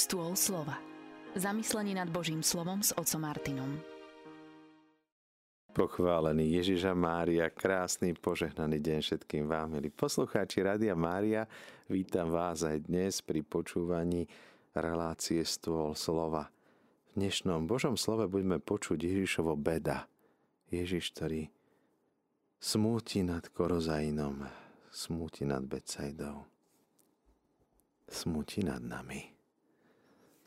Stôl slova. Zamyslenie nad Božím slovom s otcom Martinom. Pochválený Ježiša Mária, krásny požehnaný deň všetkým vám, milí poslucháči Rádia Mária. Vítam vás aj dnes pri počúvaní relácie Stôl slova. V dnešnom Božom slove budeme počuť Ježišovo beda. Ježiš, ktorý smúti nad Korozainom, smúti nad Becajdou, smúti nad nami.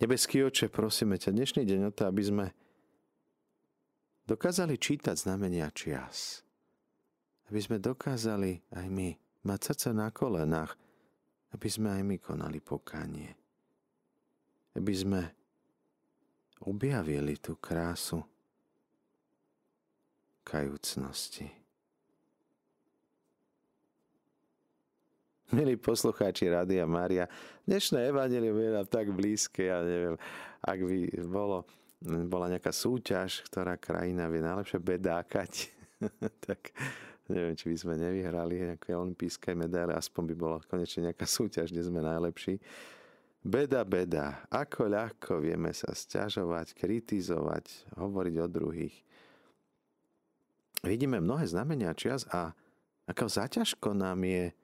Nebeský oče, prosíme ťa dnešný deň o to, aby sme dokázali čítať znamenia čias. Aby sme dokázali aj my mať srdce na kolenách, aby sme aj my konali pokánie. Aby sme objavili tú krásu kajúcnosti. Milí poslucháči Rádia Mária, dnešné evanelium je nám tak blízke, ja neviem, ak by bolo, bola nejaká súťaž, ktorá krajina vie najlepšie bedákať, tak neviem, či by sme nevyhrali nejaké olimpijské medaile, aspoň by bola konečne nejaká súťaž, kde sme najlepší. Beda, beda, ako ľahko vieme sa sťažovať, kritizovať, hovoriť o druhých. Vidíme mnohé znamenia čias a ako zaťažko nám je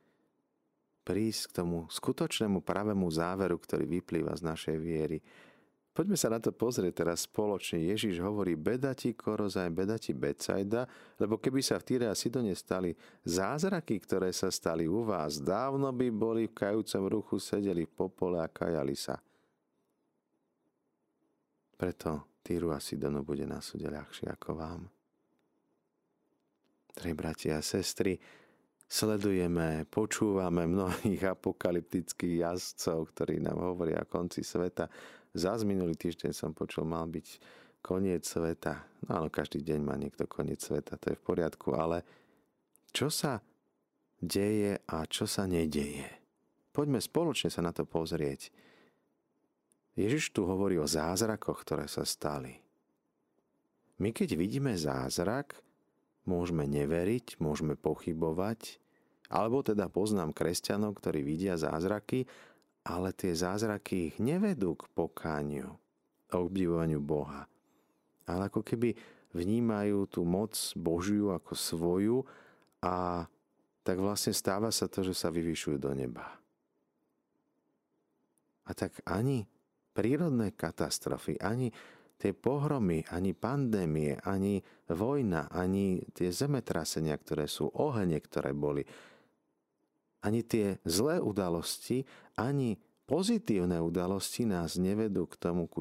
prísť k tomu skutočnému pravému záveru, ktorý vyplýva z našej viery. Poďme sa na to pozrieť teraz spoločne. Ježiš hovorí, beda ti korozaj, beda ti becajda, lebo keby sa v Týre a Sidone stali zázraky, ktoré sa stali u vás, dávno by boli v kajúcom ruchu, sedeli v popole a kajali sa. Preto Týru a Sidonu bude na súde ľahšie ako vám. Tri bratia a sestry, sledujeme, počúvame mnohých apokalyptických jazdcov, ktorí nám hovoria o konci sveta. Zas minulý týždeň som počul, mal byť koniec sveta. No áno, každý deň má niekto koniec sveta, to je v poriadku, ale čo sa deje a čo sa nedeje? Poďme spoločne sa na to pozrieť. Ježiš tu hovorí o zázrakoch, ktoré sa stali. My keď vidíme zázrak, Môžeme neveriť, môžeme pochybovať, alebo teda poznám kresťanov, ktorí vidia zázraky, ale tie zázraky ich nevedú k pokániu, a obdivovaniu Boha. Ale ako keby vnímajú tú moc Božiu ako svoju a tak vlastne stáva sa to, že sa vyvyšujú do neba. A tak ani prírodné katastrofy, ani tie pohromy, ani pandémie, ani vojna, ani tie zemetrasenia, ktoré sú, ohene, ktoré boli, ani tie zlé udalosti, ani pozitívne udalosti nás nevedú k tomu, ku,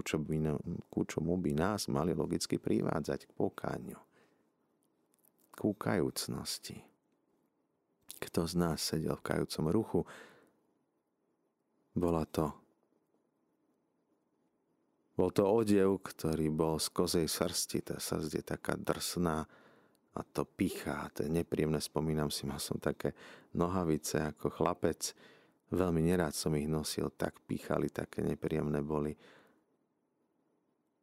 ku čomu by nás mali logicky privádzať k pokáňu, k kajúcnosti. Kto z nás sedel v kajúcom ruchu, bola to bol to odev, ktorý bol z kozej srsti, tá srst je taká drsná a to pichá, to je nepríjemné, spomínam si, mal som také nohavice ako chlapec, veľmi nerád som ich nosil, tak pichali, také nepríjemné boli.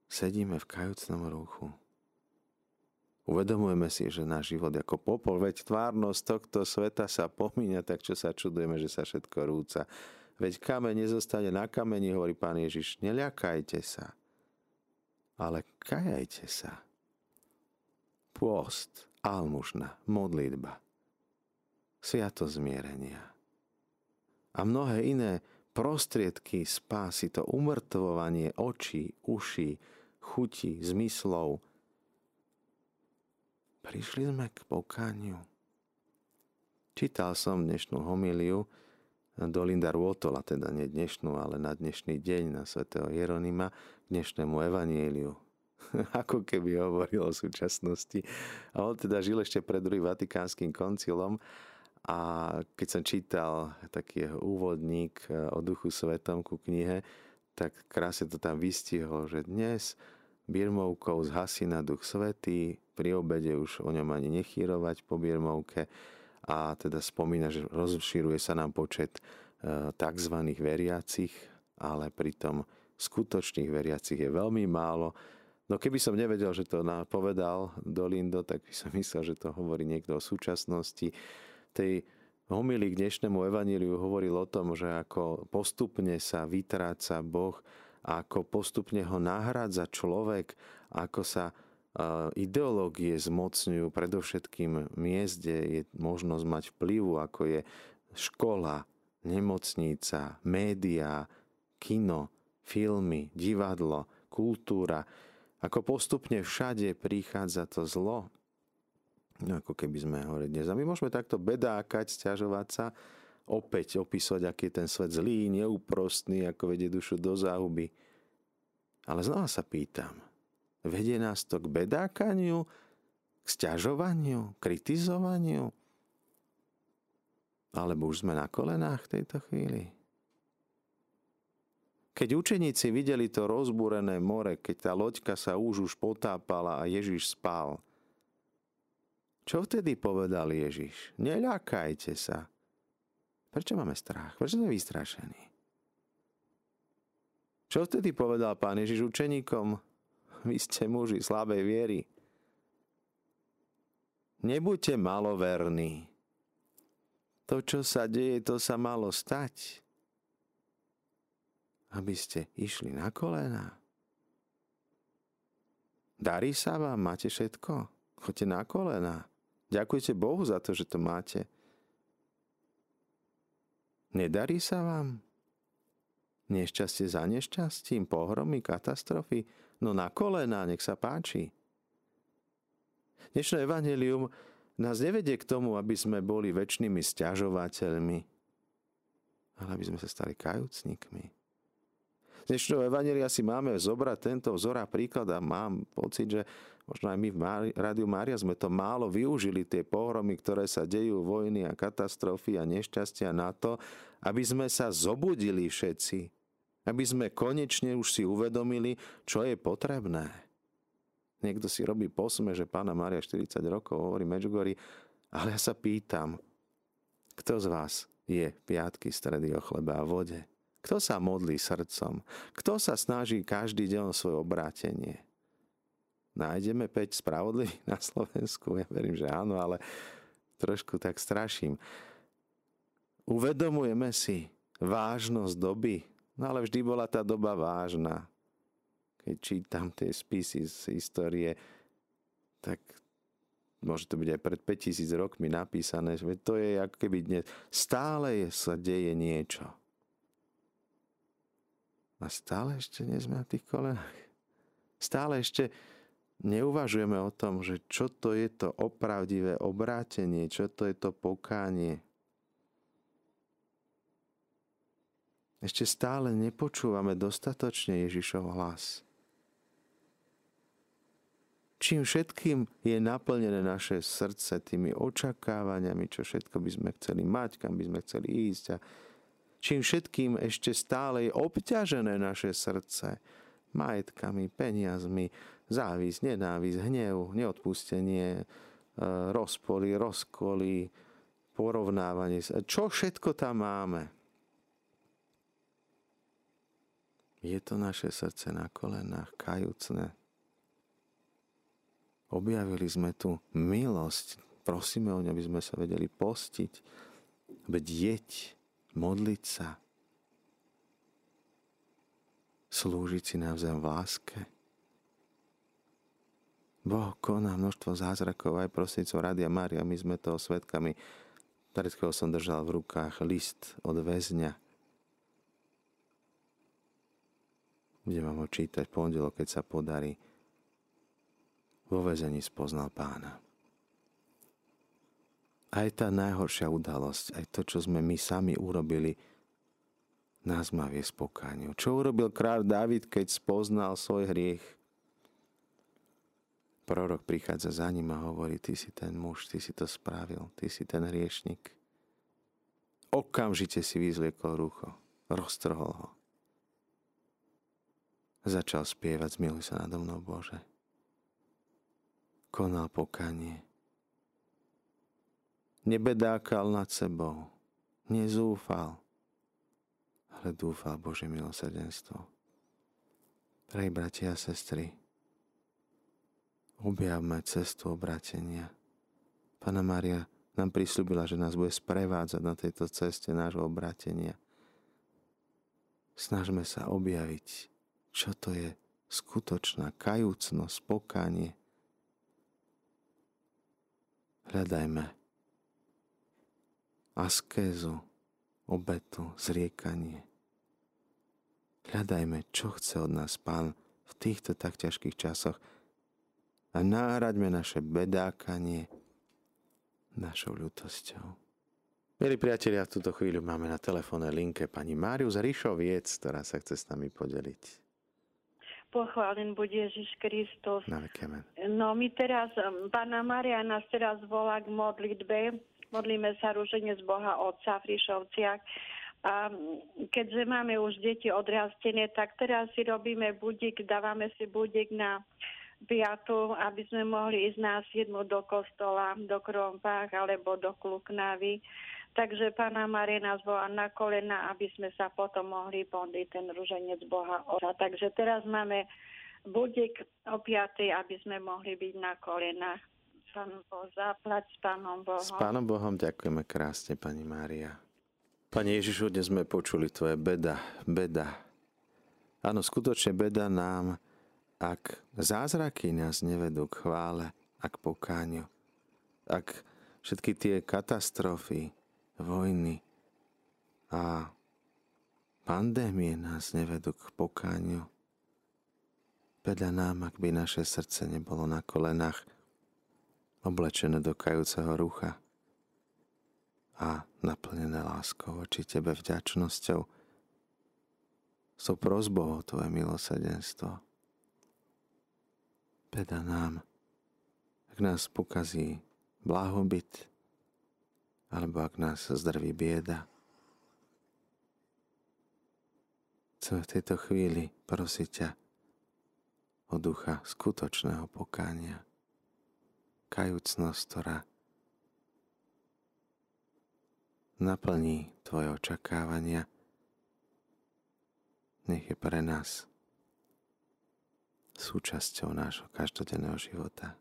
Sedíme v kajúcnom ruchu. Uvedomujeme si, že náš život ako popol, veď tvárnosť tohto sveta sa pomíňa, tak čo sa čudujeme, že sa všetko rúca. Veď kameň nezostane na kameni, hovorí pán Ježiš. Neľakajte sa, ale kajajte sa. Pôst, almužna, modlitba, sviato zmierenia a mnohé iné prostriedky spásy, to umrtvovanie očí, uší, chuti, zmyslov. Prišli sme k pokániu. Čítal som dnešnú homíliu, do Linda Rôtola, teda nie dnešnú, ale na dnešný deň, na svätého Jeronima, k dnešnému evanieliu. Ako keby hovoril o súčasnosti. A on teda žil ešte pred druhým vatikánskym koncilom a keď som čítal taký jeho úvodník e, o duchu svetom ku knihe, tak krásne to tam vystihol, že dnes birmovkou zhasí na duch svetý, pri obede už o ňom ani nechýrovať po birmovke, a teda spomína, že rozšíruje sa nám počet e, tzv. veriacich, ale pritom skutočných veriacich je veľmi málo. No keby som nevedel, že to povedal Dolindo, tak by som myslel, že to hovorí niekto o súčasnosti. Tej homily k dnešnému evaníliu hovoril o tom, že ako postupne sa vytráca Boh ako postupne ho nahrádza človek, ako sa ideológie zmocňujú predovšetkým miest, kde je možnosť mať vplyvu, ako je škola, nemocnica, médiá, kino, filmy, divadlo, kultúra. Ako postupne všade prichádza to zlo, no ako keby sme hovorili dnes. A my môžeme takto bedákať, stiažovať sa, opäť opísať, aký je ten svet zlý, neúprostný, ako vedie dušu do záhuby. Ale znova sa pýtam, Vedie nás to k bedákaniu, k stiažovaniu, kritizovaniu? Alebo už sme na kolenách v tejto chvíli? Keď učeníci videli to rozbúrené more, keď tá loďka sa už už potápala a Ježiš spal, čo vtedy povedal Ježiš? Neľakajte sa. Prečo máme strach? Prečo sme vystrašení? Čo vtedy povedal pán Ježiš učeníkom? vy ste muži slabej viery. Nebuďte maloverní. To, čo sa deje, to sa malo stať. Aby ste išli na kolena. Darí sa vám? Máte všetko? Choďte na kolena. Ďakujte Bohu za to, že to máte. Nedarí sa vám? Nešťastie za nešťastím, pohromy, katastrofy? No na kolena, nech sa páči. Dnešné evanelium nás nevedie k tomu, aby sme boli väčšnými stiažovateľmi, ale aby sme sa stali kajúcnikmi. Z dnešného evanelia si máme zobrať tento vzor a príklad a mám pocit, že možno aj my v Rádiu Mária sme to málo využili, tie pohromy, ktoré sa dejú, vojny a katastrofy a nešťastia na to, aby sme sa zobudili všetci aby sme konečne už si uvedomili, čo je potrebné. Niekto si robí posme, že pána Mária 40 rokov hovorí Medžugorí, ale ja sa pýtam, kto z vás je piatky stredy o chlebe a vode? Kto sa modlí srdcom? Kto sa snaží každý deň o svoje obrátenie? Nájdeme 5 spravodlivých na Slovensku? Ja verím, že áno, ale trošku tak straším. Uvedomujeme si vážnosť doby, No ale vždy bola tá doba vážna. Keď čítam tie spisy z histórie, tak môže to byť aj pred 5000 rokmi napísané, že to je ako keby dnes. Stále sa deje niečo. A stále ešte nie sme na tých kolenách. Stále ešte neuvažujeme o tom, že čo to je to opravdivé obrátenie, čo to je to pokánie. Ešte stále nepočúvame dostatočne Ježišov hlas. Čím všetkým je naplnené naše srdce tými očakávaniami, čo všetko by sme chceli mať, kam by sme chceli ísť a čím všetkým ešte stále je obťažené naše srdce majetkami, peniazmi, závisť, nenávisť, hnev, neodpustenie, e, rozpoly, rozkoly, porovnávanie. Čo všetko tam máme? Je to naše srdce na kolenách, kajúcne. Objavili sme tu milosť. Prosíme o ňu, aby sme sa vedeli postiť, bdieť, modliť sa, slúžiť si navzájom v láske. Boh koná množstvo zázrakov aj prostredcov Rádia Mária. My sme toho svetkami. Pred som držal v rukách list od väzňa, Budem vám ho čítať pondelok, keď sa podarí. Vo väzení spoznal pána. Aj tá najhoršia udalosť, aj to, čo sme my sami urobili, nás má viesť pokániu. Čo urobil kráľ David, keď spoznal svoj hriech? Prorok prichádza za ním a hovorí, ty si ten muž, ty si to spravil, ty si ten hriešnik. Okamžite si vyzliekol rucho, roztrhol ho Začal spievať Zmiluj sa nado mnou, Bože. Konal pokanie. Nebedákal nad sebou. Nezúfal. Ale dúfal Bože milosrdenstvo. Prej, bratia a sestry, objavme cestu obratenia. Pana Mária nám prislúbila, že nás bude sprevádzať na tejto ceste nášho obratenia. Snažme sa objaviť čo to je skutočná kajúcnosť, pokánie. Hľadajme askézu, obetu, zriekanie. Hľadajme, čo chce od nás Pán v týchto tak ťažkých časoch a náhraďme naše bedákanie našou ľutosťou. Milí priatelia, v túto chvíľu máme na telefónnej linke pani Máriu z Ríšoviec, ktorá sa chce s nami podeliť. Pochválen bude Ježiš Kristus. Na vekemen. No my teraz, pána Maria nás teraz volá k modlitbe. Modlíme sa rúženie z Boha Otca v Ríšovciach. A keďže máme už deti odrastené, tak teraz si robíme budík, dávame si budík na piatu, aby sme mohli ísť na siedmu do kostola, do Krompách alebo do Kluknavy Takže pána Marie nás volá na kolena, aby sme sa potom mohli podliť ten ruženec Boha Oca. Takže teraz máme budík o 5, aby sme mohli byť na kolenách. Pán Boh, zaplať s Pánom Bohom. S Pánom Bohom ďakujeme krásne, Pani Mária. Pani Ježišu, dnes sme počuli Tvoje beda, beda. Áno, skutočne beda nám, ak zázraky nás nevedú k chvále a k pokáňu. Ak všetky tie katastrofy, vojny a pandémie nás nevedú k pokáňu. Beda nám, ak by naše srdce nebolo na kolenách, oblečené do kajúceho rucha a naplnené láskou voči Tebe vďačnosťou, so prozbou o Tvoje milosedenstvo. Beda nám, ak nás pokazí blahobyt, alebo ak nás zdrví bieda. Chcem v tejto chvíli prosiť ťa o ducha skutočného pokánia, kajúcnosť, ktorá naplní tvoje očakávania, nech je pre nás súčasťou nášho každodenného života.